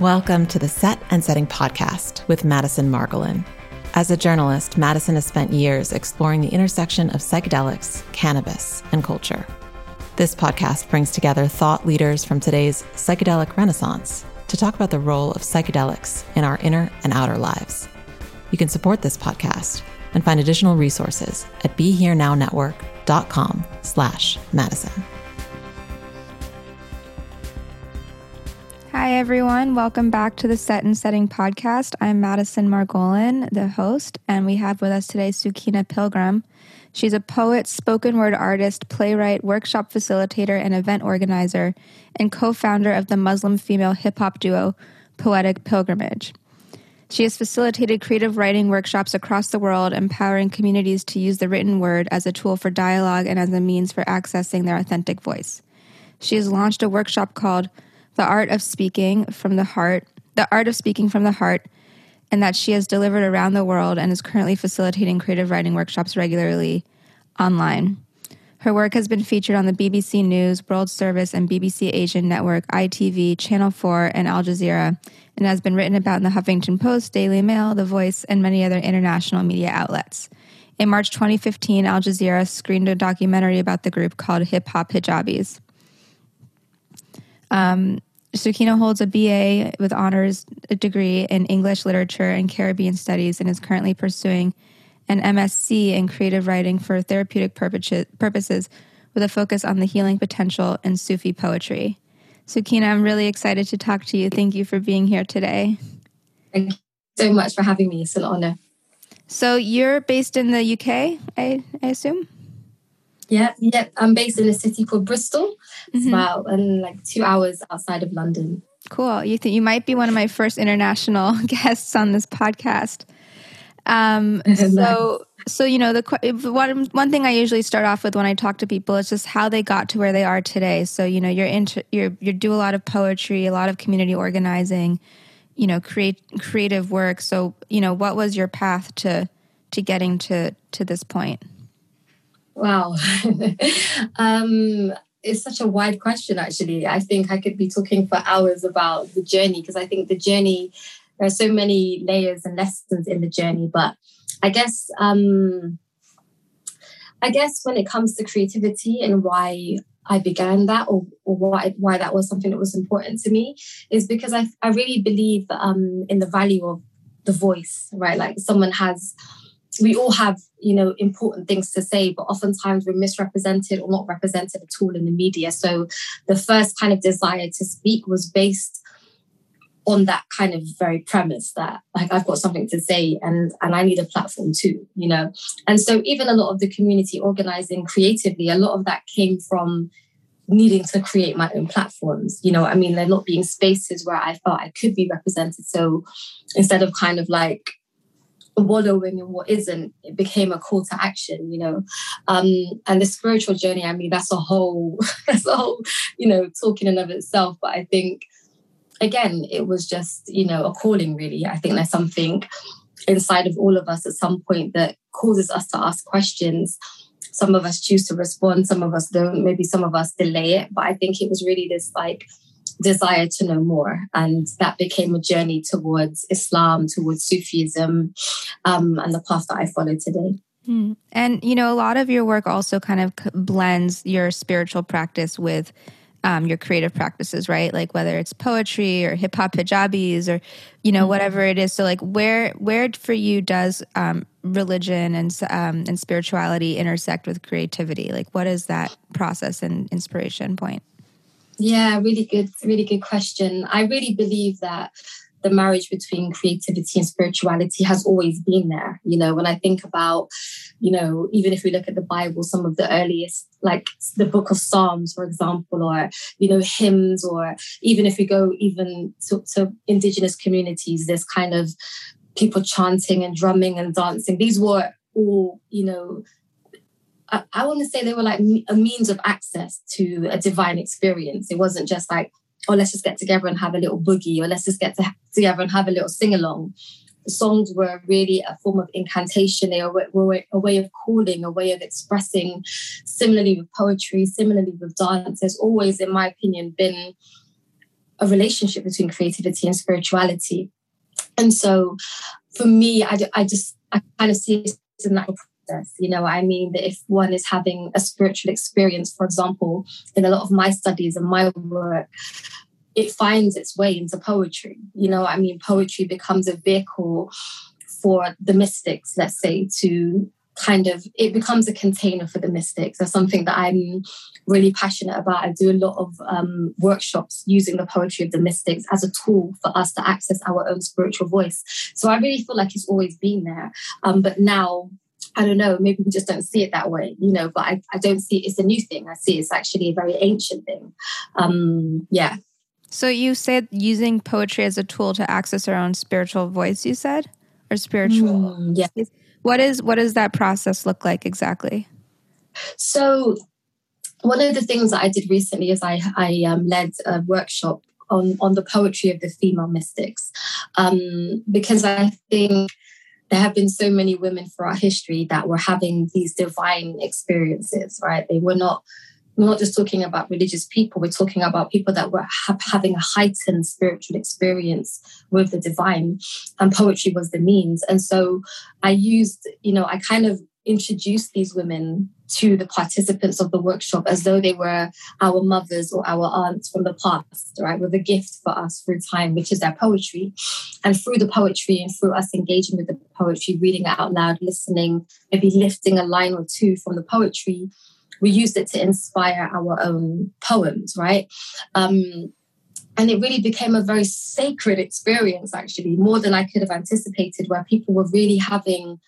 Welcome to the Set and Setting podcast with Madison Margolin. As a journalist, Madison has spent years exploring the intersection of psychedelics, cannabis, and culture. This podcast brings together thought leaders from today's psychedelic renaissance to talk about the role of psychedelics in our inner and outer lives. You can support this podcast and find additional resources at BeHereNowNetwork.com slash Madison. Everyone. Welcome back to the Set and Setting podcast. I'm Madison Margolin, the host, and we have with us today Sukina Pilgrim. She's a poet, spoken word artist, playwright, workshop facilitator, and event organizer, and co founder of the Muslim female hip hop duo Poetic Pilgrimage. She has facilitated creative writing workshops across the world, empowering communities to use the written word as a tool for dialogue and as a means for accessing their authentic voice. She has launched a workshop called the art of speaking from the heart, the art of speaking from the heart, and that she has delivered around the world and is currently facilitating creative writing workshops regularly online. Her work has been featured on the BBC News, World Service, and BBC Asian Network, ITV, Channel 4, and Al Jazeera, and has been written about in the Huffington Post, Daily Mail, The Voice, and many other international media outlets. In March 2015, Al Jazeera screened a documentary about the group called Hip Hop Hijabis. Um, Sukina holds a BA with honors degree in English literature and Caribbean studies and is currently pursuing an MSc in creative writing for therapeutic purposes with a focus on the healing potential in Sufi poetry. Sukina, I'm really excited to talk to you. Thank you for being here today. Thank you so much for having me. It's an honor. So you're based in the UK, I, I assume? Yeah, yeah. I'm based in a city called Bristol. Mm-hmm. about and like two hours outside of London. Cool. You think you might be one of my first international guests on this podcast. Um, so, so you know, the one one thing I usually start off with when I talk to people is just how they got to where they are today. So, you know, you're into you're you do a lot of poetry, a lot of community organizing, you know, create creative work. So, you know, what was your path to to getting to to this point? Wow. um, it's such a wide question, actually. I think I could be talking for hours about the journey because I think the journey, there are so many layers and lessons in the journey. But I guess, um, I guess when it comes to creativity and why I began that or, or why, why that was something that was important to me is because I, I really believe um, in the value of the voice, right? Like someone has we all have you know important things to say but oftentimes we're misrepresented or not represented at all in the media so the first kind of desire to speak was based on that kind of very premise that like I've got something to say and and I need a platform too, you know. And so even a lot of the community organizing creatively, a lot of that came from needing to create my own platforms. You know, I mean, there not being spaces where I felt I could be represented. So instead of kind of like wallowing in what isn't it became a call to action you know. Um and the spiritual journey i mean that's a whole that's a whole you know talking in and of itself. But i think again it was just you know a calling really. I think there's something inside of all of us at some point that causes us to ask questions. Some of us choose to respond some of us don't. Maybe some of us delay it. But i think it was really this like desire to know more. And that became a journey towards Islam, towards Sufism, um, and the path that I follow today. Hmm. And, you know, a lot of your work also kind of blends your spiritual practice with um, your creative practices, right? Like whether it's poetry or hip hop hijabis or, you know, mm-hmm. whatever it is. So, like, where where for you does um, religion and um, and spirituality intersect with creativity? Like, what is that process and inspiration point? Yeah, really good, really good question. I really believe that the marriage between creativity and spirituality has always been there. You know, when I think about, you know, even if we look at the Bible, some of the earliest, like the book of Psalms, for example, or, you know, hymns, or even if we go even to, to indigenous communities, there's kind of people chanting and drumming and dancing. These were all, you know, I, I want to say they were like a means of access to a divine experience. It wasn't just like, oh, let's just get together and have a little boogie, or let's just get to, together and have a little sing along. The songs were really a form of incantation. They were, a way of calling, a way of expressing. Similarly with poetry, similarly with dance, there's always, in my opinion, been a relationship between creativity and spirituality. And so for me, I, I just, I kind of see it in that process. You know, I mean, that if one is having a spiritual experience, for example, in a lot of my studies and my work, it finds its way into poetry. You know, I mean, poetry becomes a vehicle for the mystics, let's say, to kind of it becomes a container for the mystics. That's something that I'm really passionate about. I do a lot of um, workshops using the poetry of the mystics as a tool for us to access our own spiritual voice. So I really feel like it's always been there, um, but now. I don't know, maybe we just don't see it that way, you know, but I, I don't see it's a new thing. I see it's actually a very ancient thing. Um, yeah. So you said using poetry as a tool to access our own spiritual voice, you said? Or spiritual mm, yeah. What is what does that process look like exactly? So one of the things that I did recently is I, I um, led a workshop on, on the poetry of the female mystics um, because I think there have been so many women throughout history that were having these divine experiences, right? They were not we're not just talking about religious people, we're talking about people that were ha- having a heightened spiritual experience with the divine, and poetry was the means. And so I used, you know, I kind of introduced these women to the participants of the workshop as though they were our mothers or our aunts from the past, right? With a gift for us through time, which is their poetry. And through the poetry and through us engaging with the poetry, reading it out loud, listening, maybe lifting a line or two from the poetry, we used it to inspire our own poems, right? Um, and it really became a very sacred experience, actually, more than I could have anticipated, where people were really having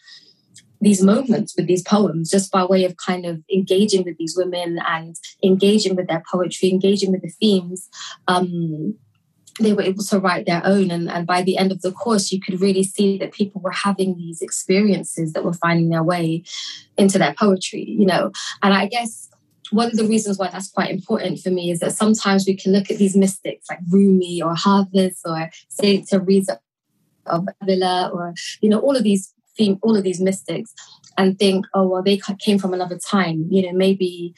these moments with these poems just by way of kind of engaging with these women and engaging with their poetry, engaging with the themes. Um, they were able to write their own. And, and by the end of the course, you could really see that people were having these experiences that were finding their way into their poetry, you know. And I guess one of the reasons why that's quite important for me is that sometimes we can look at these mystics like Rumi or Hafiz or Saint Teresa of Avila or, you know, all of these all of these mystics and think, oh, well, they came from another time. You know, maybe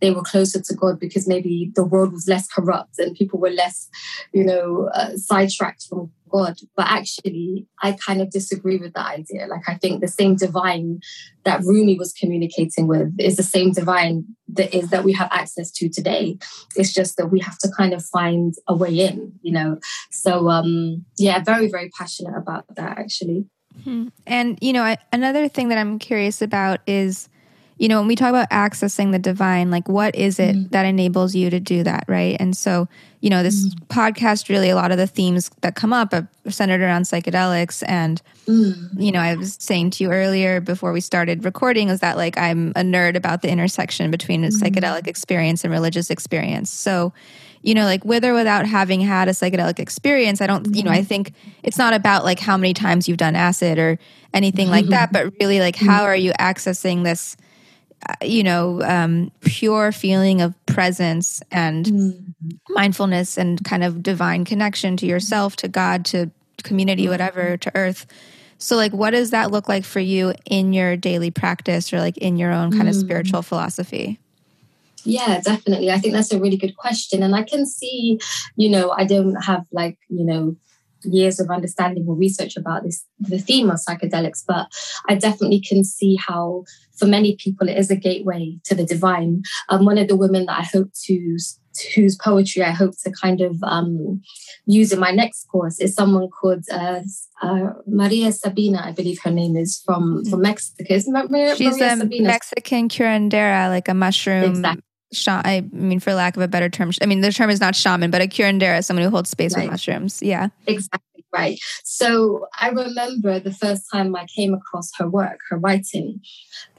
they were closer to God because maybe the world was less corrupt and people were less, you know, uh, sidetracked from God. But actually, I kind of disagree with that idea. Like, I think the same divine that Rumi was communicating with is the same divine that is that we have access to today. It's just that we have to kind of find a way in, you know. So, um, yeah, very, very passionate about that actually. Hmm. And, you know, I, another thing that I'm curious about is, you know, when we talk about accessing the divine, like what is it mm. that enables you to do that, right? And so, you know, this mm. podcast really, a lot of the themes that come up are centered around psychedelics. And, mm. you know, I was saying to you earlier before we started recording is that like I'm a nerd about the intersection between a psychedelic experience and religious experience. So, you know, like with or without having had a psychedelic experience, I don't, you know, I mm-hmm. think it's not about like how many times you've done acid or anything like that, but really like how are you accessing this, uh, you know, um, pure feeling of presence and mm-hmm. mindfulness and kind of divine connection to yourself, to God, to community, mm-hmm. whatever, to earth. So, like, what does that look like for you in your daily practice or like in your own kind of spiritual philosophy? Yeah, definitely. I think that's a really good question. And I can see, you know, I don't have like, you know, years of understanding or research about this the theme of psychedelics but i definitely can see how for many people it is a gateway to the divine um, one of the women that i hope to whose poetry i hope to kind of um, use in my next course is someone called uh, uh, maria sabina i believe her name is from from mexico is maria, she's maria a sabina? mexican curandera like a mushroom exactly I mean, for lack of a better term, I mean, the term is not shaman, but a curandera, someone who holds space right. with mushrooms. Yeah. Exactly right. So I remember the first time I came across her work, her writing.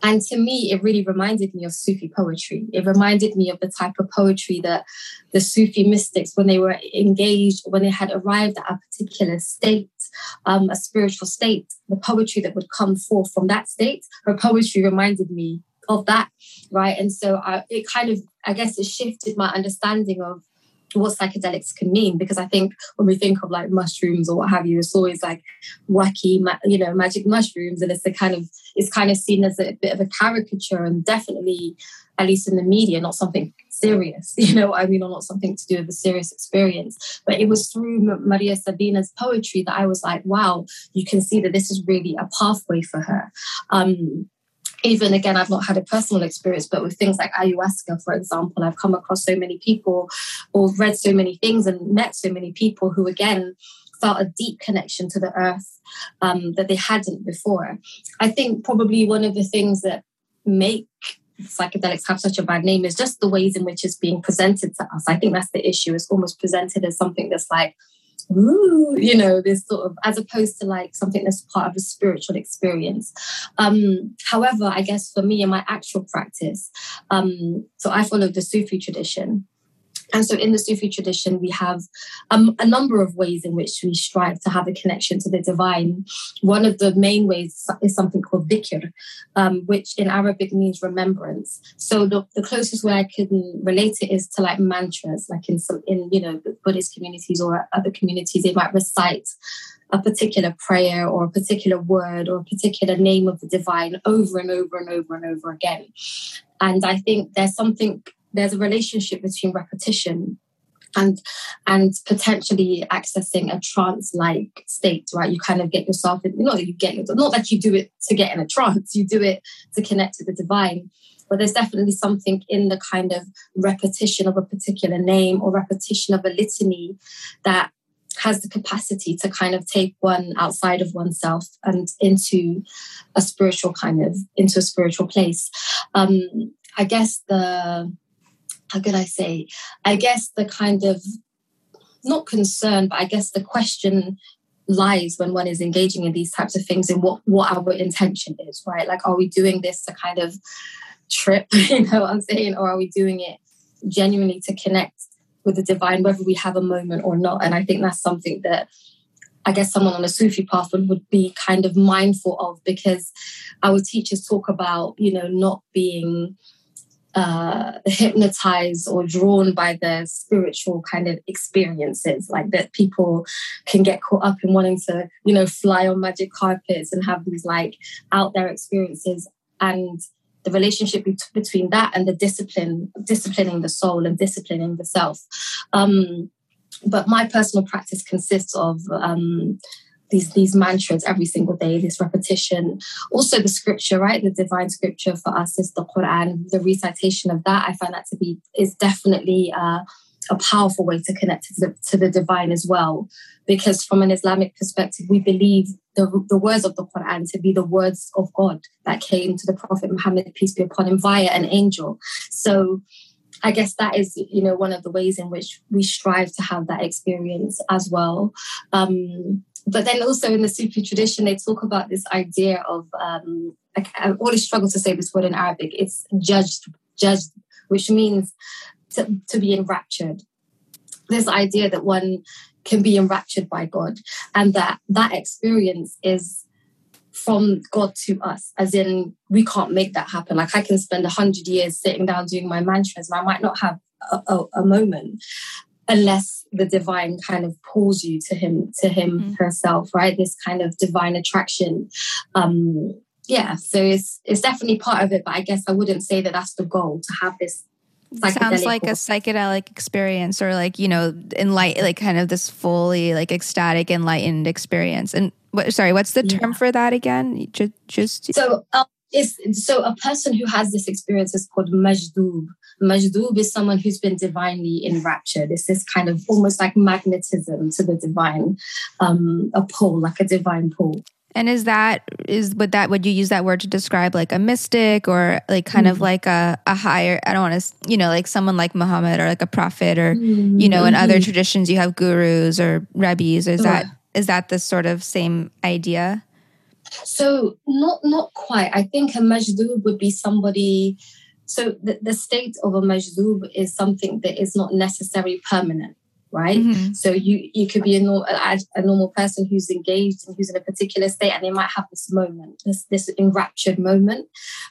And to me, it really reminded me of Sufi poetry. It reminded me of the type of poetry that the Sufi mystics, when they were engaged, when they had arrived at a particular state, um, a spiritual state, the poetry that would come forth from that state, her poetry reminded me of that right and so I, it kind of i guess it shifted my understanding of what psychedelics can mean because I think when we think of like mushrooms or what have you, it's always like wacky, you know, magic mushrooms, and it's a kind of it's kind of seen as a bit of a caricature, and definitely, at least in the media, not something serious, you know I mean, or not something to do with a serious experience. But it was through Maria Sabina's poetry that I was like, wow, you can see that this is really a pathway for her. Um, even again, I've not had a personal experience, but with things like ayahuasca, for example, I've come across so many people or read so many things and met so many people who, again, felt a deep connection to the earth um, that they hadn't before. I think probably one of the things that make psychedelics have such a bad name is just the ways in which it's being presented to us. I think that's the issue. It's almost presented as something that's like, ooh, you know, this sort of, as opposed to like something that's part of a spiritual experience. Um, however, I guess for me in my actual practice, um, so I follow the Sufi tradition. And so in the Sufi tradition, we have um, a number of ways in which we strive to have a connection to the divine. One of the main ways is something called dhikr, um, which in Arabic means remembrance. So the, the closest way I can relate it is to like mantras, like in some, in, you know, Buddhist communities or other communities, they might recite a particular prayer or a particular word or a particular name of the divine over and over and over and over again. And I think there's something there's a relationship between repetition and and potentially accessing a trance like state right? You kind of get yourself in not that you get not that you do it to get in a trance you do it to connect to the divine but there's definitely something in the kind of repetition of a particular name or repetition of a litany that has the capacity to kind of take one outside of oneself and into a spiritual kind of into a spiritual place. Um i guess the how could I say? I guess the kind of not concern, but I guess the question lies when one is engaging in these types of things and what what our intention is, right? Like, are we doing this to kind of trip, you know what I'm saying, or are we doing it genuinely to connect with the divine, whether we have a moment or not? And I think that's something that I guess someone on a Sufi path would, would be kind of mindful of because our teachers talk about, you know, not being uh, hypnotized or drawn by the spiritual kind of experiences, like that people can get caught up in wanting to, you know, fly on magic carpets and have these like out there experiences. And the relationship be- between that and the discipline, disciplining the soul and disciplining the self. Um, but my personal practice consists of um, these these mantras every single day, this repetition. Also, the scripture, right? The divine scripture for us is the Quran. The recitation of that, I find that to be is definitely uh, a powerful way to connect to the, to the divine as well. Because from an Islamic perspective, we believe the, the words of the Quran to be the words of God that came to the Prophet Muhammad, peace be upon him, via an angel. So I guess that is, you know, one of the ways in which we strive to have that experience as well. Um, but then also in the Sufi tradition, they talk about this idea of, um, I, always struggle to say this word in Arabic. It's judged, judged, which means to, to be enraptured. This idea that one can be enraptured by God and that that experience is from God to us, as in we can't make that happen. Like I can spend a hundred years sitting down doing my mantras and I might not have a, a, a moment unless the divine kind of pulls you to him to him mm-hmm. herself right? This kind of divine attraction. Um yeah so it's it's definitely part of it but i guess i wouldn't say that that's the goal to have this sounds like a psychedelic experience or like you know enlight like kind of this fully like ecstatic enlightened experience. And what sorry what's the term yeah. for that again? Just just so um, it's so a person who has this experience is called majdub Majdub is someone who's been divinely enraptured. It's this kind of almost like magnetism to the divine, um, a pull, like a divine pull. And is that is would that would you use that word to describe like a mystic or like kind mm of like a, a higher I don't want to you know like someone like Muhammad or like a prophet or mm you know in other mm-hmm. traditions you have gurus or rabbis is that is that the sort of same idea? So not not quite. I think a majdub would be somebody so the, the state of a majdub is something that is not necessarily permanent, right? Mm-hmm. So you you could be a, normal, a, a, normal person who's engaged and who's in a particular state, and they might have this moment, this this enraptured moment,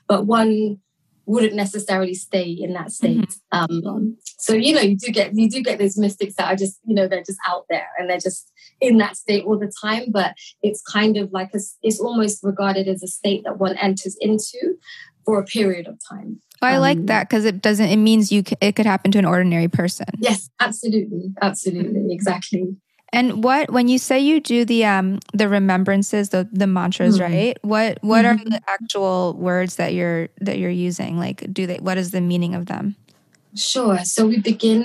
but one wouldn't necessarily stay in that state. Mm-hmm. Um, so you know, you do get you do get those mystics that are just you know they're just out there and they're just in that state all the time. But it's kind of like a, it's almost regarded as a state that one enters into for a period of time. Oh, I um, like that because it doesn't. It means you. It could happen to an ordinary person. Yes, absolutely, absolutely, exactly. And what when you say you do the um the remembrances, the the mantras, mm-hmm. right? What what mm-hmm. are the actual words that you're that you're using? Like do they what is the meaning of them? Sure. So we begin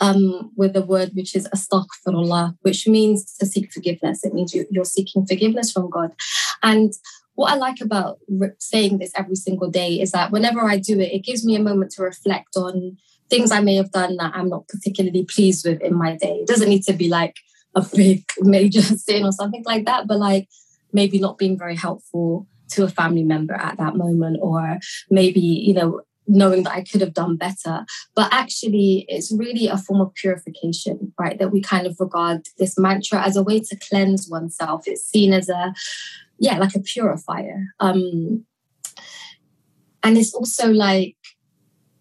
um, with a word which is astaghfirullah, which means to seek forgiveness. It means you, you're seeking forgiveness from God. And what I like about saying this every single day is that whenever I do it, it gives me a moment to reflect on things I may have done that I'm not particularly pleased with in my day. It doesn't need to be like a big major sin or something like that, but like maybe not being very helpful to a family member at that moment, or maybe, you know, knowing that I could have done better. But actually, it's really a form of purification, right? That we kind of regard this mantra as a way to cleanse oneself. It's seen as a, yeah, like a purifier. Um, and it's also like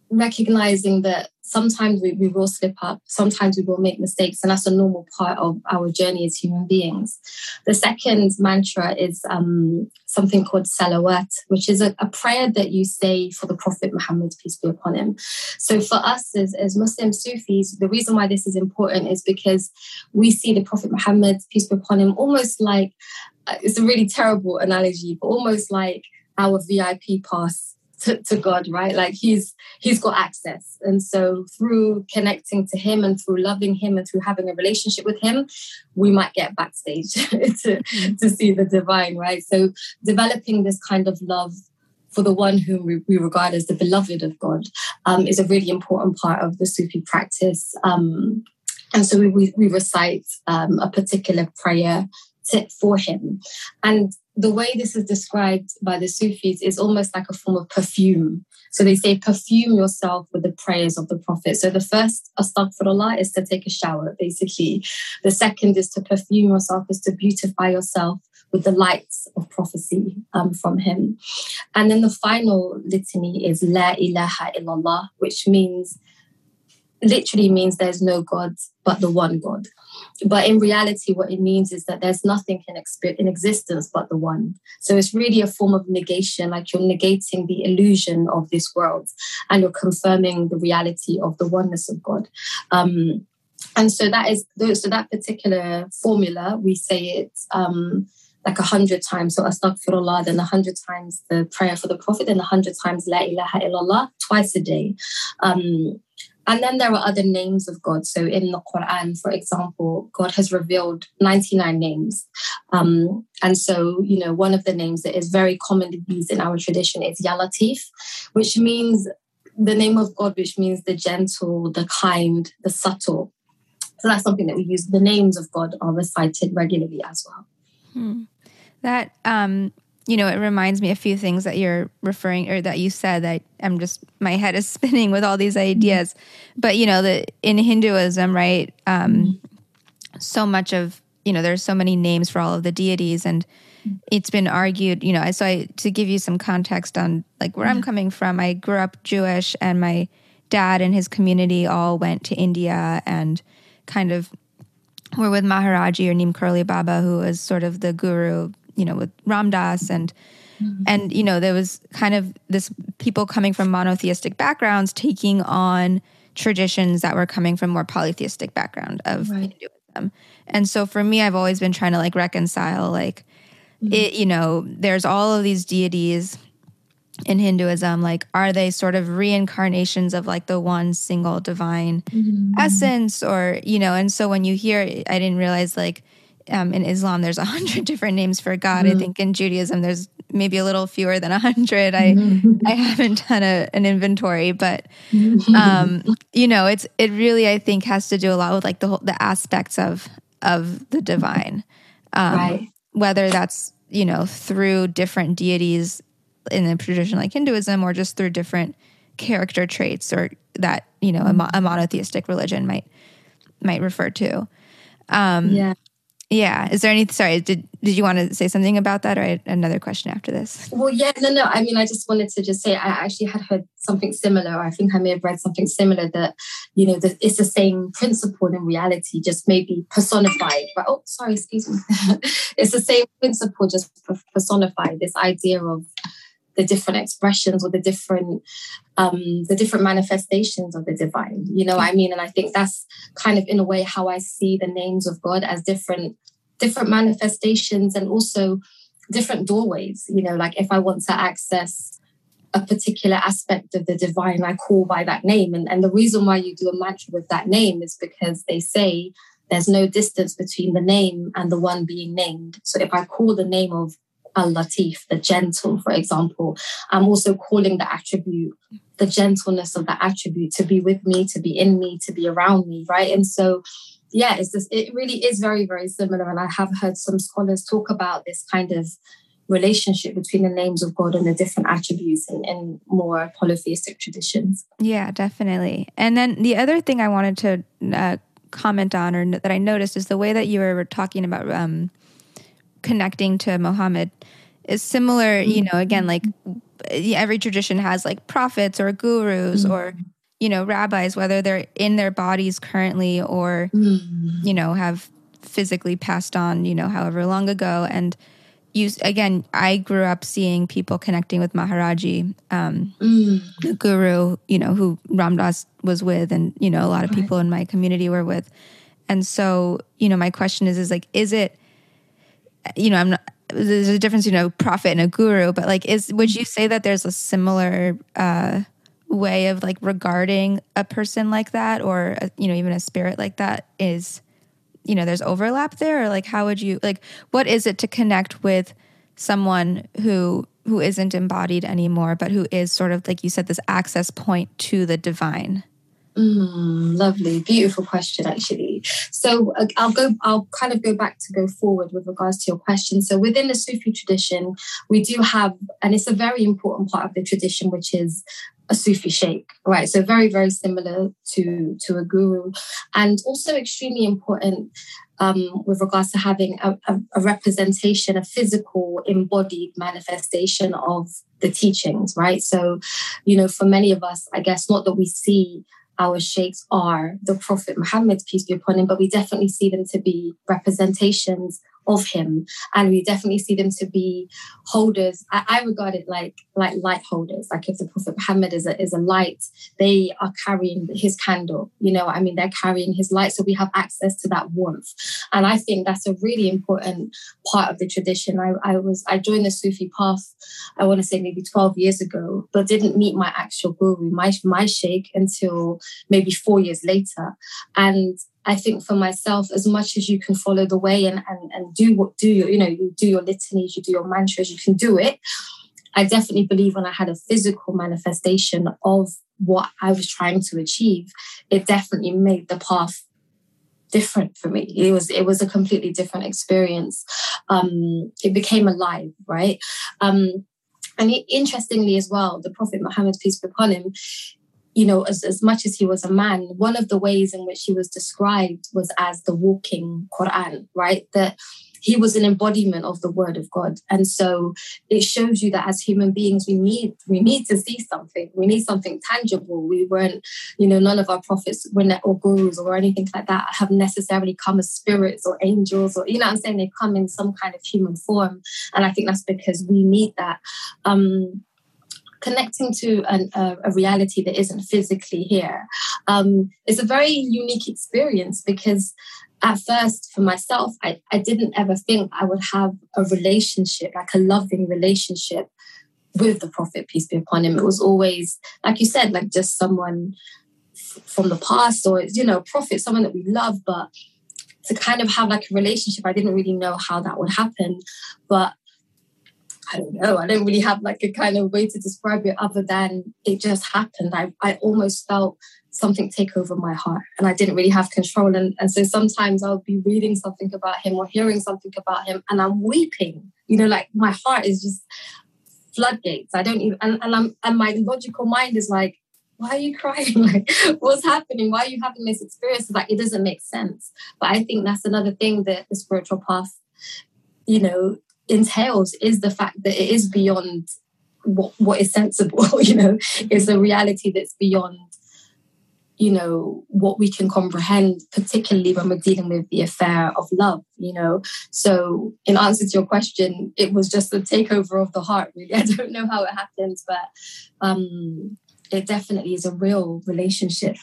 recognizing that sometimes we, we will slip up, sometimes we will make mistakes, and that's a normal part of our journey as human beings. The second mantra is um, something called salawat, which is a, a, prayer that you say for the Prophet Muhammad, peace be upon him. So for us as, as Muslim Sufis, the reason why this is important is because we see the Prophet Muhammad, peace be upon him, almost like it's a really terrible analogy, but almost like our VIP pass to, to God, right? Like he's he's got access. And so through connecting to him and through loving him and through having a relationship with him, we might get backstage to, to see the divine, right? So developing this kind of love for the one whom we, we regard as the beloved of God um, is a really important part of the Sufi practice. Um, and so we, we, we recite um, a particular prayer to, for him. And the way this is described by the Sufis is almost like a form of perfume. So they say, perfume yourself with the prayers of the Prophet. So the first, astaghfirullah, is to take a shower, basically. The second is to perfume yourself, is to beautify yourself with the lights of prophecy um, from him. And then the final litany is La ilaha illallah, which means literally means there's no God but the one God. But in reality, what it means is that there's nothing in, exp- in existence but the one. So it's really a form of negation, like you're negating the illusion of this world and you're confirming the reality of the oneness of God. Um, and so that is so that particular formula, we say it um, like a hundred times. So astaghfirullah, then a hundred times the prayer for the Prophet, and a hundred times la ilaha illallah twice a day. Um, and then there are other names of God. So in the Quran, for example, God has revealed 99 names. Um, and so, you know, one of the names that is very commonly used in our tradition is Yalatif, which means the name of God, which means the gentle, the kind, the subtle. So that's something that we use. The names of God are recited regularly as well. Hmm. That um, you know, it reminds me a few things that you're referring or that you said that I'm just my head is spinning with all these mm-hmm. ideas. But you know, the in Hinduism, right? Um, mm-hmm. so much of you know, there's so many names for all of the deities, and mm-hmm. it's been argued. You know, so I to give you some context on like where I'm coming from. I grew up Jewish, and my dad and his community all went to India and kind of were with Maharajji or Neem Karoli Baba, who was sort of the guru you know with Ram Dass and mm-hmm. and you know there was kind of this people coming from monotheistic backgrounds taking on traditions that were coming from more polytheistic background of right. Hinduism. And so for me I've always been trying to like reconcile like mm-hmm. it you know there's all of these deities in Hinduism, like, are they sort of reincarnations of like the one single divine mm-hmm. essence? Or, you know, and so when you hear, I didn't realize like um, in Islam, there's a hundred different names for God. Mm-hmm. I think in Judaism, there's maybe a little fewer than a hundred. I mm-hmm. I haven't done a, an inventory, but mm-hmm. um, you know, it's it really I think has to do a lot with like the whole, the aspects of of the divine, um, right. whether that's you know through different deities in a tradition like Hinduism, or just through different character traits, or that you know a, a monotheistic religion might might refer to. Um, yeah. Yeah. Is there any? Sorry, did did you want to say something about that, or another question after this? Well, yeah, no, no. I mean, I just wanted to just say I actually had heard something similar. I think I may have read something similar that you know it's the same principle in reality, just maybe personified. But oh, sorry, excuse me. it's the same principle, just personified. This idea of the different expressions or the different um, the different manifestations of the divine. You know what I mean? And I think that's kind of in a way how I see the names of God as different different manifestations and also different doorways. You know, like if I want to access a particular aspect of the divine, I call by that name. And, and the reason why you do a mantra with that name is because they say there's no distance between the name and the one being named. So if I call the name of Al Latif, the gentle, for example. I'm also calling the attribute, the gentleness of the attribute to be with me, to be in me, to be around me, right? And so, yeah, it's just, it really is very, very similar. And I have heard some scholars talk about this kind of relationship between the names of God and the different attributes in, in more polytheistic traditions. Yeah, definitely. And then the other thing I wanted to uh, comment on or that I noticed is the way that you were talking about um, connecting to Muhammad is similar, you know, again, like every tradition has like prophets or gurus mm-hmm. or, you know, rabbis, whether they're in their bodies currently or, mm-hmm. you know, have physically passed on, you know, however long ago. And you, again, I grew up seeing people connecting with Maharajji, um, mm. guru, you know, who Ram Dass was with, and, you know, a lot of right. people in my community were with. And so, you know, my question is, is like, is it, you know, I'm not, there's a difference, you know, prophet and a guru, but like, is, would you say that there's a similar, uh, way of like regarding a person like that or, a, you know, even a spirit like that is, you know, there's overlap there or like, how would you, like, what is it to connect with someone who, who isn't embodied anymore, but who is sort of, like you said, this access point to the divine? Mm, lovely, beautiful question, actually. So uh, I'll go. I'll kind of go back to go forward with regards to your question. So within the Sufi tradition, we do have, and it's a very important part of the tradition, which is a Sufi sheikh, right? So very, very similar to to a guru, and also extremely important um, with regards to having a, a, a, representation, a physical embodied manifestation of the teachings, right? So, you know, for many of us, I guess not that we see our sheikhs are the Prophet Muhammad, peace be upon him, but we definitely see them to be representations of him and we definitely see them to be holders. I, I, regard it like like light holders. Like if the prophet muhammad is a, is a light they are carrying his candle you know i mean? They're carrying his light so we have access to that warmth. And i think that's a really important part of the tradition. I, I was i joined the sufi path i want to say maybe 12 years ago but didn't meet my actual guru my, my sheikh until maybe four years later. And I think for myself, as much as you can follow the way and, and, and do what do your, you know, you do your litanies, you do your mantras, you can do it. I definitely believe when I had a physical manifestation of what I was trying to achieve, it definitely made the path different for me. It was it was a completely different experience. Um, it became alive, right? Um, and it, interestingly as well, the Prophet Muhammad peace be upon him, you know, as, as much as he was a man, one of the ways in which he was described was as the walking Quran, right? That he was an embodiment of the word of God. And so it shows you that as human beings, we need we need to see something. We need something tangible. We weren't, you know, none of our prophets or gurus or anything like that have necessarily come as spirits or angels or you know I'm saying they come in some kind of human form. And I think that's because we need that. Um, connecting to an, a, a, reality that isn't physically here. Um, is a very unique experience because at first for myself I, I didn't ever think i would have a relationship like a loving relationship with the prophet peace be upon him. It was always like you said like just someone f- from the past or you know prophet someone that we love but to kind of have like a relationship i didn't really know how that would happen. But I don't know. I don't really have like a kind of way to describe it other than it just happened. I, I almost felt something take over my heart and I didn't really have control. And, and so sometimes I'll be reading something about him or hearing something about him and I'm weeping. You know, like my heart is just floodgates. I don't even, and, and I'm, and my logical mind is like, why are you crying? Like, what's happening? Why are you having this experience? Like, it doesn't make sense. But I think that's another thing that the spiritual path, you know, entails is the fact that it is beyond what, what is sensible, you know, is a reality that's beyond you know what we can comprehend particularly when we're dealing with the affair of love you know? So in answer to your question it was just a takeover of the heart really. I don't know how it happens but um it definitely is a real relationship.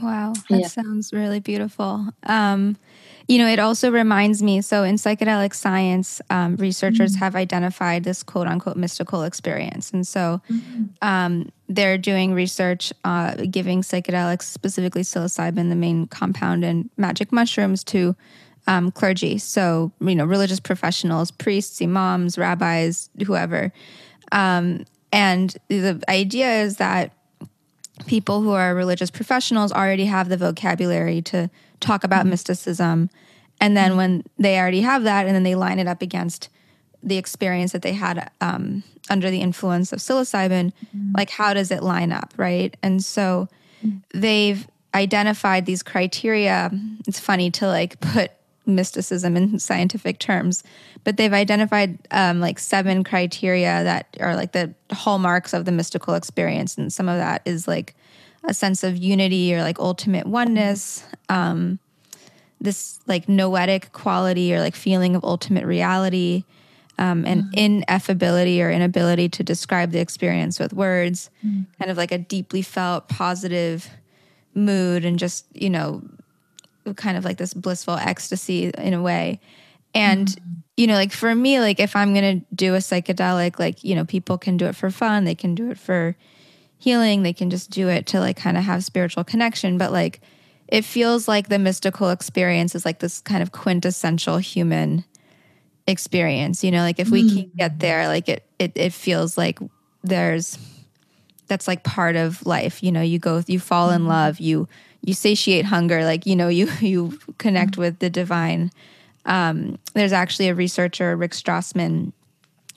Wow. That yeah. sounds really beautiful. Um you know, it also reminds me. So, in psychedelic science, um, researchers mm-hmm. have identified this quote unquote mystical experience. And so, mm-hmm. um, they're doing research uh, giving psychedelics, specifically psilocybin, the main compound, and magic mushrooms to um, clergy. So, you know, religious professionals, priests, imams, rabbis, whoever. Um, and the idea is that people who are religious professionals already have the vocabulary to talk about mm-hmm. mysticism. And then when they already have that, and then they line it up against the experience that they had um, under the influence of psilocybin, mm-hmm. like how does it line up, right? And so mm-hmm. they've identified these criteria. It's funny to like put mysticism in scientific terms, but they've identified um, like seven criteria that are like the hallmarks of the mystical experience. And some of that is like a sense of unity or like ultimate oneness, um, this like noetic quality or like feeling of ultimate reality, um, and mm-hmm. ineffability or inability to describe the experience with words, mm-hmm. kind of like a deeply felt positive mood and just, you know, kind of like this blissful ecstasy in a way. And, mm-hmm. you know, like for me, like if I'm going to do a psychedelic, like, you know, people can do it for fun, they can do it for healing, they can just do it to like kind of have spiritual connection. But like, it feels like the mystical experience is like this kind of quintessential human experience. You know, like if we mm. can get there, like it, it, it feels like there's, that's like part of life. You know, you go, you fall in mm-hmm. love, you, you satiate hunger, like, you know, you, you connect with the divine. Um, there's actually a researcher, Rick Strassman,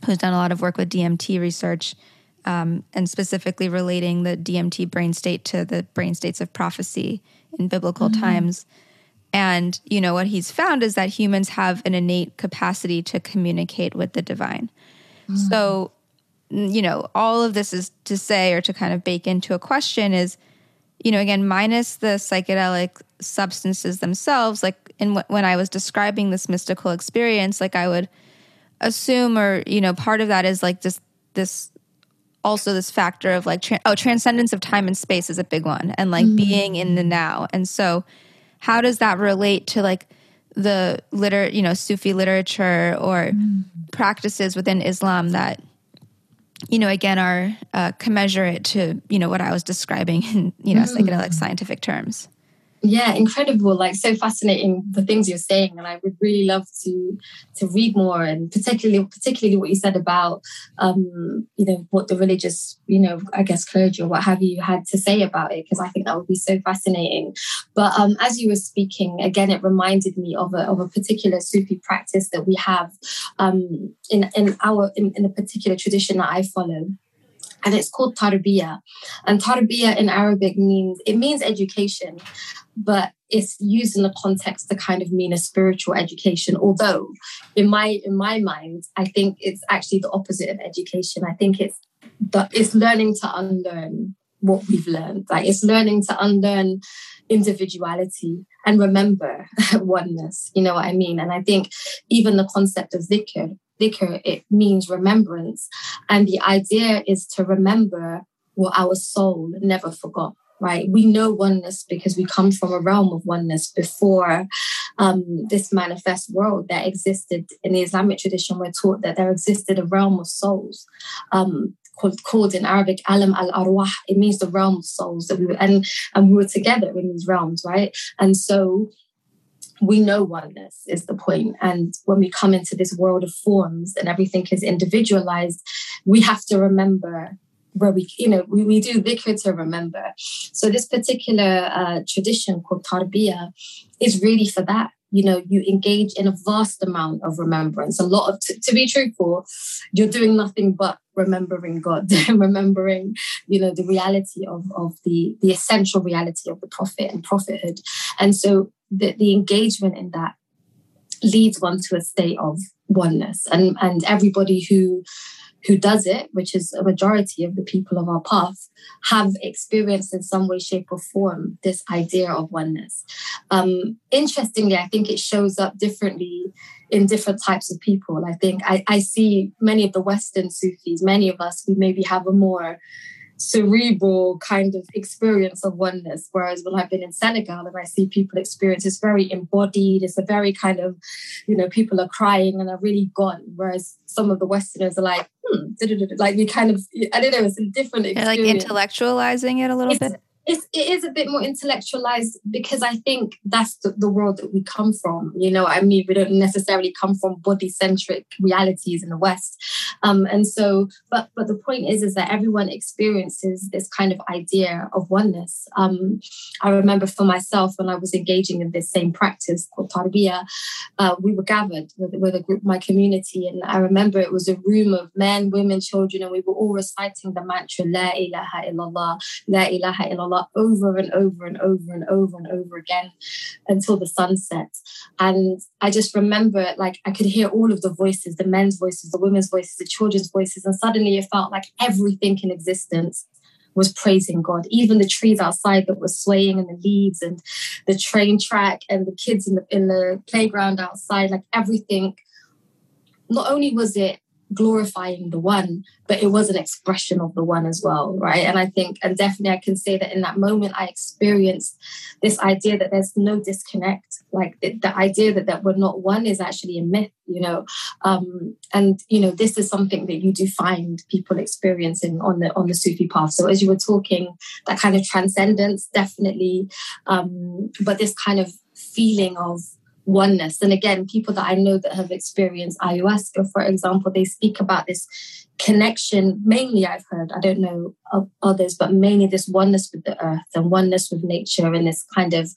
who's done a lot of work with DMT research um, and specifically relating the DMT brain state to the brain states of prophecy in biblical mm-hmm. times. And, you know, what he's found is that humans have an innate capacity to communicate with the divine. Mm-hmm. So, you know, all of this is to say or to kind of bake into a question is, you know, again, minus the psychedelic substances themselves, like in w- when I was describing this mystical experience, like I would assume, or, you know, part of that is like just this also this factor of like tra- oh transcendence of time and space is a big one and like mm-hmm. being in the now and so how does that relate to like the liter you know sufi literature or mm-hmm. practices within islam that you know again are uh, commensurate to you know what i was describing in you know mm-hmm. psychedelic scientific terms yeah incredible. Like so fascinating the things you're saying and i would really love to to read more and particularly particularly what you said about um you know what the religious you know i guess clergy or what have you had to say about it because i think that would be so fascinating. But um as you were speaking again it reminded me of a, of a particular sufi practice that we have um in in our in, in a particular tradition that i follow and it's called tarbiyah. And tarbiyah in Arabic means it means education, but it's used in the context to kind of mean a spiritual education. Although, in my in my mind, I think it's actually the opposite of education. I think it's the, it's learning to unlearn what we've learned. Like it's learning to unlearn individuality and remember oneness. You know what I mean? And I think even the concept of dhikr, dhikr, it means remembrance. And the idea is to remember what our soul never forgot right? We know oneness because we come from a realm of oneness before um, this manifest world that existed in the Islamic tradition. We're taught that there existed a realm of souls. Um, called, called in Arabic alam al arwah. It means the realm of souls that we were, and and we were together in these realms, right? And so we know oneness is the point. And when we come into this world of forms and everything is individualized, we have to remember where we, you know, we, we do dhikr to remember. So this particular uh, tradition called tarbiyah is really for that. You know, you engage in a vast amount of remembrance. A lot of, t- to be truthful, you're doing nothing but remembering God, remembering, you know, the reality of, of the, the essential reality of the prophet and prophethood. And so the, the engagement in that leads one to a state of oneness. And, and everybody who who does it, which is a majority of the people of our path, have experienced in some way, shape, or form this idea of oneness. Um, interestingly, I think it shows up differently in different types of people. I think I, I see many of the Western Sufis, many of us we maybe have a more cerebral kind of experience of oneness. Whereas when I've been in Senegal and I see people experience, it's very embodied. It's a very kind of, you know, people are crying and are really gone. Whereas some of the Westerners are like, hmm, like you kind of, I don't know, it's a different experience. They're like intellectualizing it a little it's, bit it's, it is a bit more intellectualized because I think that's the, the world that we come from. You know, I mean, we don't necessarily come from body centric realities in the West, um, and so. But but the point is, is that everyone experiences this kind of idea of oneness. Um, I remember for myself when I was engaging in this same practice called tarbiyah, uh, we were gathered with, with a group, my community, and I remember it was a room of men, women, children, and we were all reciting the mantra La ilaha illallah, La ilaha illallah Over and over and over and over and over again until the sun sets. And I just remember like I could hear all of the voices, the men's voices, the women's voices, the children's voices. And suddenly it felt like everything in existence was praising God. Even the trees outside that were swaying and the leaves and the train track and the kids in the in the playground outside, like everything. Not only was it glorifying the one, but it was an expression of the one as well, right? And I think, and definitely I can say that in that moment, I experienced this idea that there's no disconnect. Like the, the idea that, that we're not one is actually a myth, you know. Um, and you know, this is something that you do find people experiencing on the on the Sufi path. So as you were talking, that kind of transcendence, definitely, um, but this kind of feeling of oneness. And again, people that I know that have experienced ayahuasca, for example, they speak about this connection. Mainly, I've heard, I don't know of others, but mainly this oneness with the earth and oneness with nature and this kind of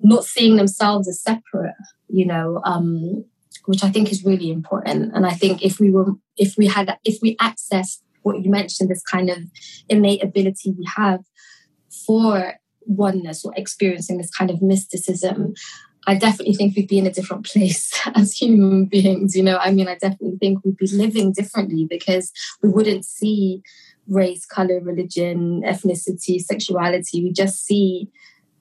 not seeing themselves as separate, you know, um, which I think is really important. And I think if we were, if we had, if we access what you mentioned, this kind of innate ability we have for oneness or experiencing this kind of mysticism, I definitely think we'd be in a different place as human beings. You know, I mean, I definitely think we'd be living differently because we wouldn't see race, color, religion, ethnicity, sexuality. We just see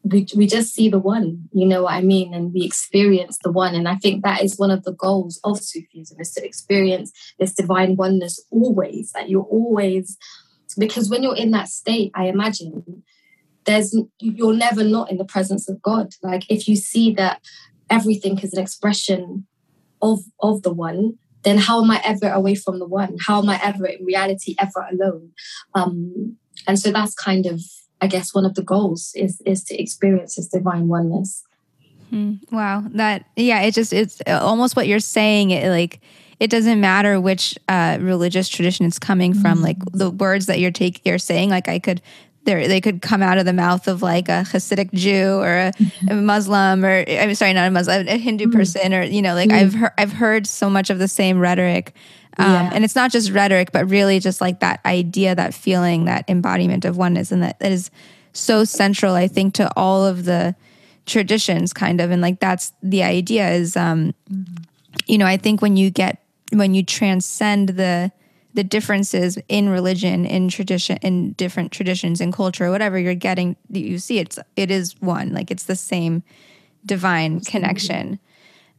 we, we just see the one, you know what I mean? And we experience the one. And I think that is one of the goals of Sufism is to experience this divine oneness always, that you're always, because when you're in that state, I imagine there's you're never not in the presence of God. Like if you see that everything is an expression of of the one, then how am I ever away from the one? How am I ever in reality ever alone? Um, and so that's kind of, I guess, one of the goals is is to experience this divine oneness. Hmm. Wow, that yeah, it just it's almost what you're saying. It like it doesn't matter which uh, religious tradition it's coming from. Like the words that you're taking, you're saying. Like I could they they could come out of the mouth of like a Hasidic Jew or a, mm-hmm. a Muslim or I'm sorry, not a Muslim, a Hindu mm-hmm. person or you know, like mm-hmm. I've heard I've heard so much of the same rhetoric. Um, yeah. And it's not just rhetoric, but really just like that idea, that feeling, that embodiment of oneness, and that, that is so central, I think, to all of the traditions, kind of. And like that's the idea is, um, you know, I think when you get when you transcend the the differences in religion, in tradition, in different traditions and culture, whatever you're getting, you see it's it is one. Like it's the same divine connection.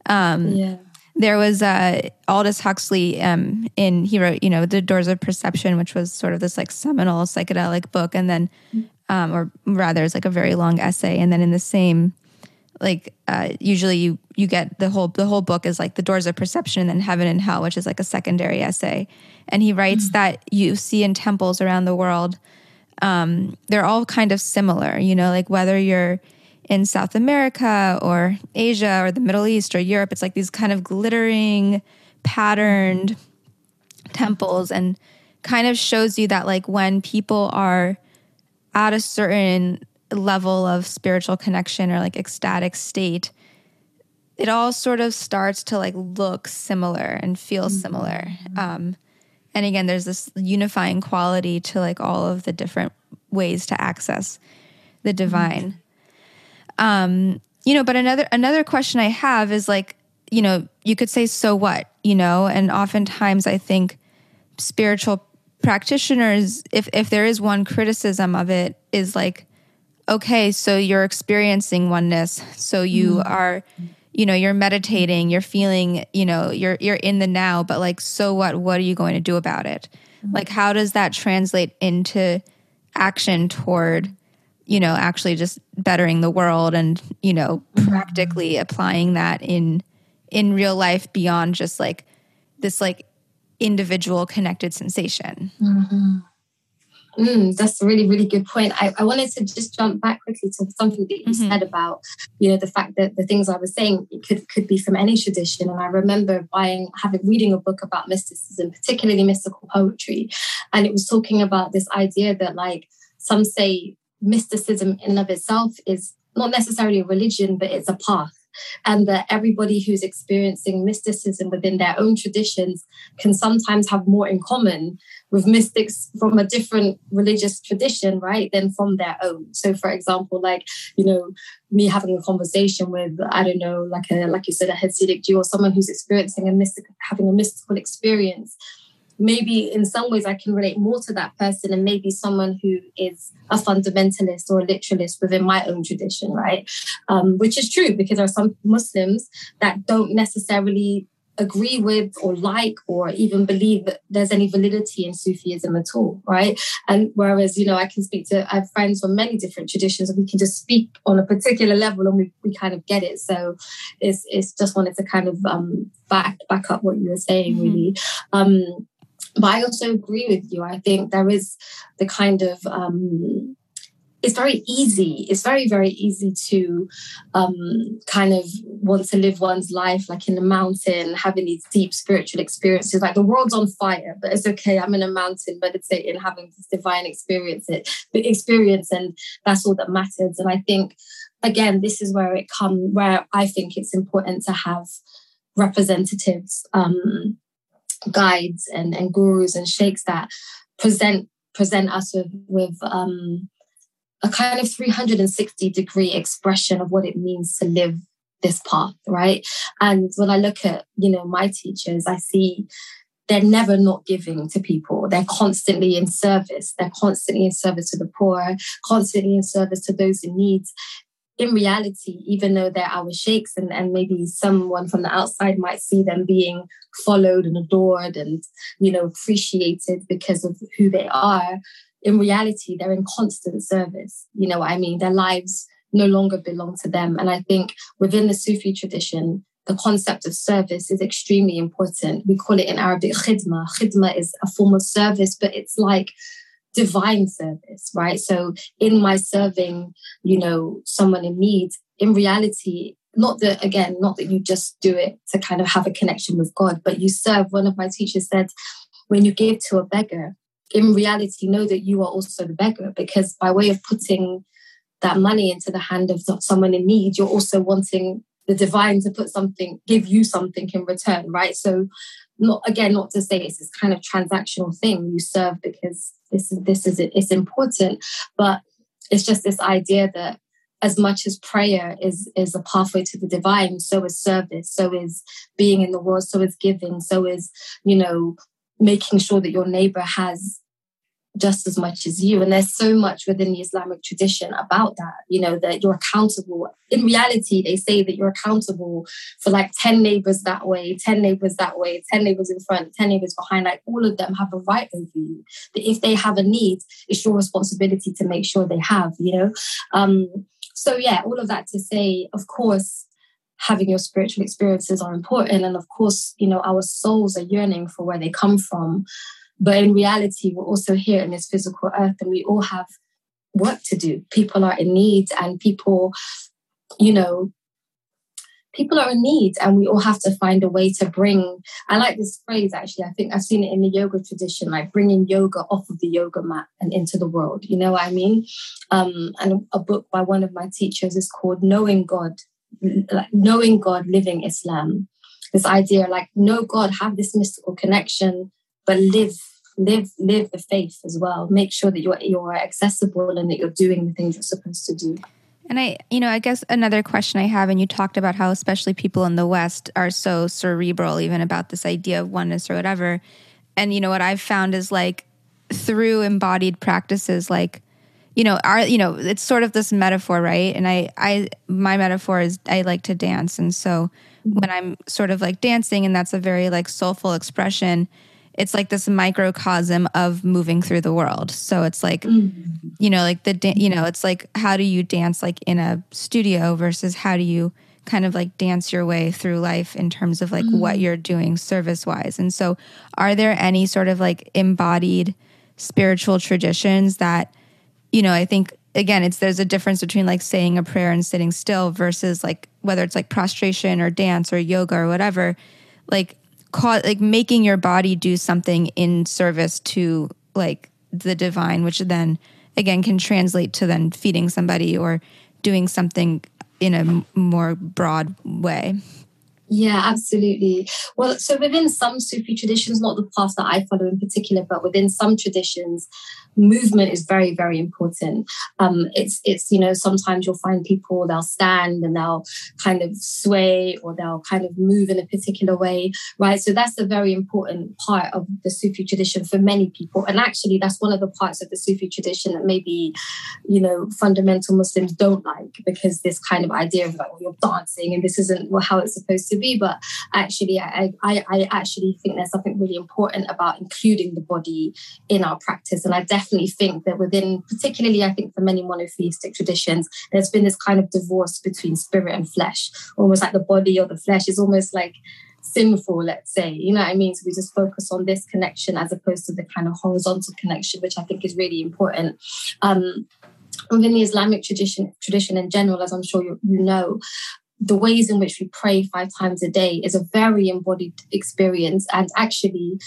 Um, yeah. There was uh, Aldous Huxley um, in he wrote you know the Doors of Perception, which was sort of this like seminal psychedelic book, and then um, or rather it's like a very long essay, and then in the same like uh, usually you you get the whole the whole book is like the doors of perception and then heaven and hell which is like a secondary essay and he writes mm-hmm. that you see in temples around the world um, they're all kind of similar you know like whether you're in south america or asia or the middle east or europe it's like these kind of glittering patterned temples and kind of shows you that like when people are at a certain level of spiritual connection or like ecstatic state, it all sort of starts to like look similar and feel mm-hmm. similar. Um, and again there's this unifying quality to like all of the different ways to access the divine mm-hmm. um you know but another another question i have is like you know you could say so what you know and oftentimes i think spiritual practitioners if if there is one criticism of it is like okay so you're experiencing oneness so you mm-hmm. are you know you're meditating you're feeling you know you're you're in the now but like so what what are you going to do about it mm-hmm. like how does that translate into action toward you know actually just bettering the world and you know mm-hmm. practically applying that in in real life beyond just like this like individual connected sensation mm-hmm. Mm, that's a really, really good point. I, I wanted to just jump back quickly to something that you mm-hmm. said about, you know, the fact that the things I was saying could could be from any tradition. And I remember buying, having reading a book about mysticism, particularly mystical poetry, and it was talking about this idea that, like, some say mysticism in and of itself is not necessarily a religion, but it's a path and that everybody who's experiencing mysticism within their own traditions can sometimes have more in common with mystics from a different religious tradition, right, than from their own. So, for example, like you know, me having a conversation with I don't know, like a like you said, a Hasidic Jew or someone who's experiencing a mystic, having a mystical experience maybe in some ways I can relate more to that person and maybe someone who is a fundamentalist or a literalist within my own tradition, right? Um, which is true because there are some Muslims that don't necessarily agree with or like or even believe that there's any validity in Sufism at all, right? And whereas, you know, I can speak to, I have friends from many different traditions and we can just speak on a particular level and we, we kind of get it. So it's, it's just wanted to kind of um, back, back up what you were saying, mm-hmm. really. Um, but I also agree with you. I think there is the kind of um, it's very easy. It's very, very easy to um, kind of want to live one's life like in a mountain, having these deep spiritual experiences. Like the world's on fire, but it's okay. I'm in a mountain, meditating, having this divine experience, it, experience, and that's all that matters. And I think, again, this is where it comes. Where I think it's important to have representatives um, guides and, and gurus and sheikhs that present present us with with um, a kind of 360 degree expression of what it means to live this path right? And when i look at you know my teachers i see they're never not giving to people. They're constantly in service. They're constantly in service to the poor constantly in service to those in need. In reality, even though they're our sheikhs and, and maybe someone from the outside might see them being followed and adored and, you know, appreciated because of who they are, in reality, they're in constant service. You know what I mean? Their lives no longer belong to them. And I think within the Sufi tradition, the concept of service is extremely important. We call it in Arabic khidma. Khidma is a form of service, but it's like divine service, right? So in my serving, you know, someone in need, in reality, not that again, not that you just do it to kind of have a connection with God, but you serve. One of my teachers said, when you give to a beggar, in reality, know that you are also the beggar because by way of putting that money into the hand of someone in need, you're also wanting the divine to put something, give you something in return, right? So, not again, not to say it's this kind of transactional thing. You serve because this is this is it's important but it's just this idea that as much as prayer is is a pathway to the divine so is service so is being in the world so is giving so is you know making sure that your neighbor has just as much as you. And there's so much within the Islamic tradition about that, you know, that you're accountable. In reality, they say that you're accountable for like 10 neighbors that way, 10 neighbors that way, 10 neighbors in front, 10 neighbors behind. Like all of them have a right over you. That if they have a need, it's your responsibility to make sure they have, you know. Um, so yeah, all of that to say, of course, having your spiritual experiences are important. And of course, you know, our souls are yearning for where they come from. But in reality, we're also here in this physical earth and we all have work to do. People are in need and people, you know, people are in need and we all have to find a way to bring i like this phrase actually i think i've seen it in the yoga tradition like bringing yoga off of the yoga mat and into the world you know what i mean um, and a book by one of my teachers is called knowing god like knowing god living islam. This idea like know god have this mystical connection but live live live the faith as well. Make sure that you're you're accessible and that you're doing the things you're supposed to do. And I, you know, I guess another question I have, and you talked about how especially people in the West are so cerebral, even about this idea of oneness or whatever. And, you know, what I've found is like through embodied practices, like, you know, our, you know, it's sort of this metaphor, right? And I, I, my metaphor is I like to dance. And so when I'm sort of like dancing, and that's a very like soulful expression, it's like this microcosm of moving through the world. So it's like, mm-hmm. you know, like the, da- you know, it's like how do you dance like in a studio versus how do you kind of like dance your way through life in terms of like mm-hmm. what you're doing service wise. And so, are there any sort of like embodied spiritual traditions that, you know, I think again, it's there's a difference between like saying a prayer and sitting still versus like whether it's like prostration or dance or yoga or whatever. Like, like making your body do something in service to like the divine which then again can translate to then feeding somebody or doing something in a more broad way yeah, absolutely. Well, so within some Sufi traditions, not the path that I follow in particular, but within some traditions, movement is very very important. Um, it's it's you know sometimes you'll find people they'll stand and they'll kind of sway or they'll kind of move in a particular way right? So that's a very important part of the sufi tradition for many people. And actually that's one of the parts of the sufi tradition that maybe you know fundamental muslims don't like because this kind of idea of like well, you're dancing and this isn't how it's supposed to be. But actually I, I i actually think there's something really important about including the body in our practice. And i definitely definitely think that within, particularly, I think for many monotheistic traditions, there's been this kind of divorce between spirit and flesh, almost like the body or the flesh is almost like sinful, let's say. You know what I mean? So we just focus on this connection as opposed to the kind of horizontal connection, which I think is really important. Um, within the Islamic tradition, tradition in general, as I'm sure you, you know, the ways in which we pray five times a day is a very embodied experience. And actually,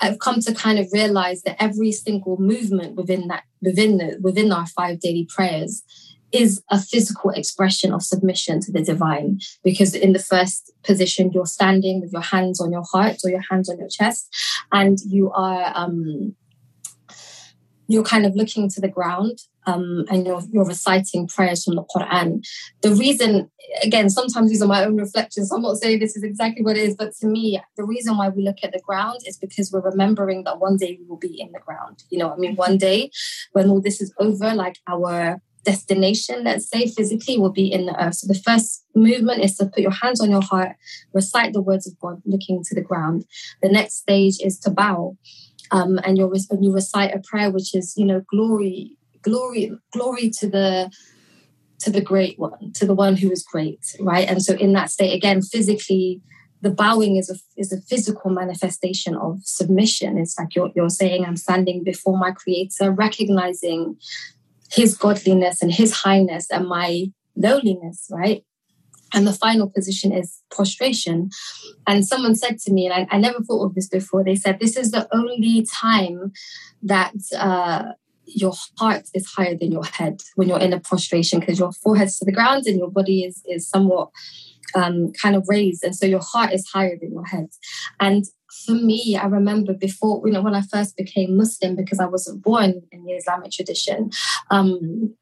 I've come to kind of realize that every single movement within that within the within our five daily prayers is a physical expression of submission to the divine. Because in the first position you're standing with your hands on your heart or your hands on your chest and you are um you're kind of looking to the ground um, and you're, you're reciting prayers from the Quran. The reason, again, sometimes these are my own reflections. I'm not saying this is exactly what it is, but to me, the reason why we look at the ground is because we're remembering that one day we will be in the ground. You know, I mean, one day when all this is over, like our destination, let's say physically, will be in the earth. So the first movement is to put your hands on your heart, recite the words of God, looking to the ground. The next stage is to bow. Um, and you you recite a prayer which is you know glory glory glory to the to the great one to the one who is great right? And so in that state again physically the bowing is a is a physical manifestation of submission. It's like you're, you're saying i'm standing before my creator recognizing his godliness and his highness and my lowliness right? And the final position is prostration. And someone said to me, and I, I, never thought of this before, they said, This is the only time that uh, your heart is higher than your head when you're in a prostration because your forehead's to the ground and your body is, is somewhat um, kind of raised. And so your heart is higher than your head. And for me, I remember before, you know, when I first became Muslim, because I wasn't born in the Islamic tradition, um,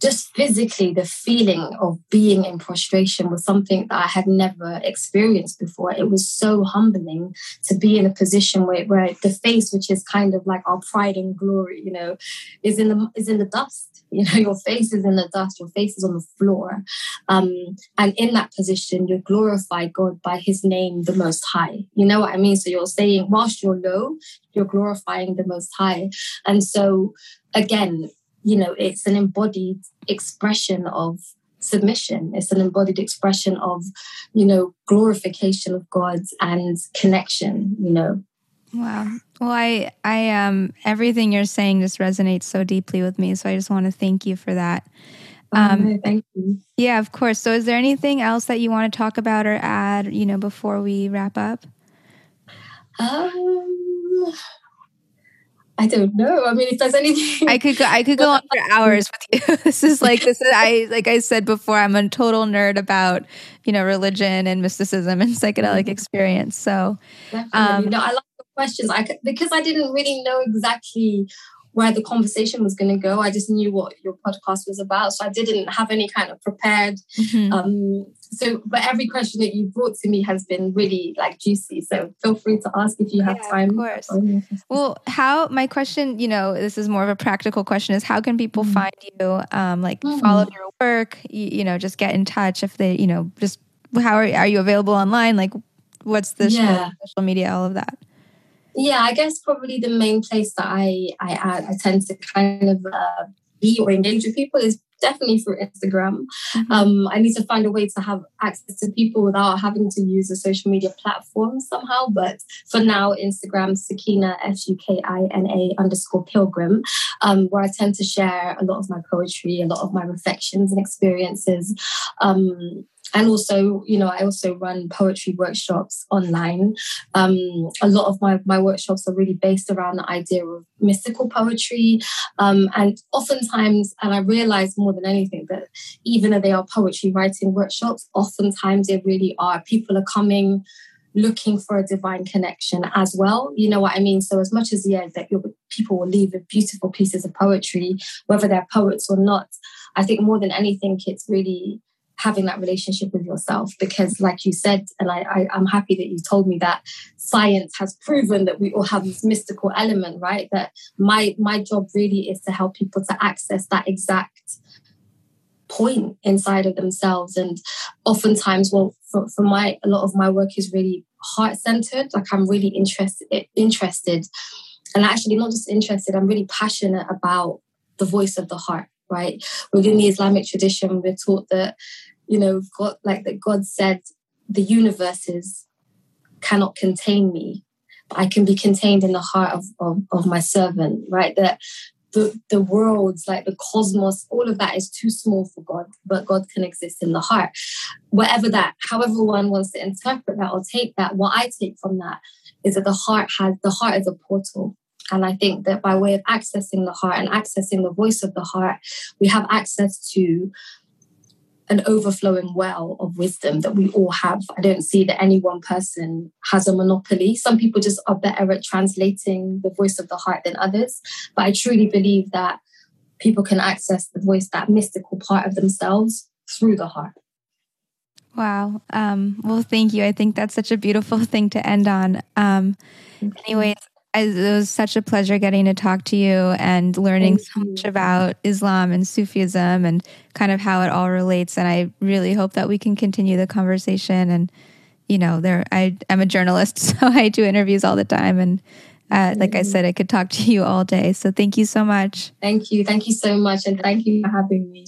just physically the feeling of being in prostration was something that I had never experienced before. It was so humbling to be in a position where, where the face, which is kind of like our pride and glory, you know, is in the is in the dust. You know, your face is in the dust, your face is on the floor. Um, and in that position, you glorify God by his name, the most high. You know what I mean? So you're saying, whilst you're low, you're glorifying the most high. And so again, you know, it's an embodied expression of submission. It's an embodied expression of, you know, glorification of God and connection, you know. Wow. Well, I, I, um, everything you're saying just resonates so deeply with me. So I just want to thank you for that. Oh, um, thank you. Yeah, of course. So is there anything else that you want to talk about or add, you know, before we wrap up? Um, I don't know. I mean, if there's anything, I could go. I could go on for hours with you. this is like this is I like I said before. I'm a total nerd about you know religion and mysticism and psychedelic mm-hmm. experience. So, um, no, I like the questions. I could, because I didn't really know exactly where the conversation was going to go. I just knew what your podcast was about, so I didn't have any kind of prepared. Mm-hmm. Um, so, but every question that you brought to me has been really like juicy. So feel free to ask if you have yeah, time. Of course. Well, how my question, you know, this is more of a practical question: is how can people mm-hmm. find you? Um, like mm-hmm. follow your work, you, you, know, just get in touch if they, you know, just how are, are you available online? Like, what's the yeah. social media, all of that? Yeah, I guess probably the main place that I I, I tend to kind of uh, be or engage with people is definitely through Instagram. Mm-hmm. Um, I need to find a way to have access to people without having to use a social media platform somehow. But for now, Instagram, Sukina, S U K I N A underscore pilgrim, um, where I tend to share a lot of my poetry, a lot of my reflections and experiences. Um, and also you know i also run poetry workshops online. Um, a lot of my, my workshops are really based around the idea of mystical poetry. Um, and oftentimes and i realize more than anything that even though they are poetry writing workshops oftentimes they really are. People are coming looking for a divine connection as well. You know what i mean? So as much as yeah that your people will leave with beautiful pieces of poetry whether they're poets or not i think more than anything it's really having that relationship with yourself because like you said and I, I i'm happy that you told me that science has proven that we all have this mystical element right? That my my job really is to help people to access that exact point inside of themselves. And oftentimes well for, for my a lot of my work is really heart centered like i'm really interested interested and actually not just interested i'm really passionate about the voice of the heart right within the mm. islamic tradition we're taught that you know, God, like that God said, the universes cannot contain me, but I can be contained in the heart of, of, of my servant, right? That the, the worlds, like the cosmos, all of that is too small for God, but God can exist in the heart. Whatever that, however one wants to interpret that or take that, what I take from that is that the heart has, the heart is a portal. And I think that by way of accessing the heart and accessing the voice of the heart, we have access to an overflowing well of wisdom that we all have. I don't see that any one person has a monopoly. Some people just are better at translating the voice of the heart than others. But I truly believe that people can access the voice, that mystical part of themselves through the heart. Wow. Um, well, thank you. I think that's such a beautiful thing to end on. Um, anyways, it was such a pleasure getting to talk to you and learning Thank so much about Islam and Sufism and kind of how it all relates. And I really hope that we can continue the conversation. And you know, there I am a journalist, so I do interviews all the time. And uh, like I said, I could talk to you all day. So thank you so much. Thank you. Thank you so much. And thank you for having me.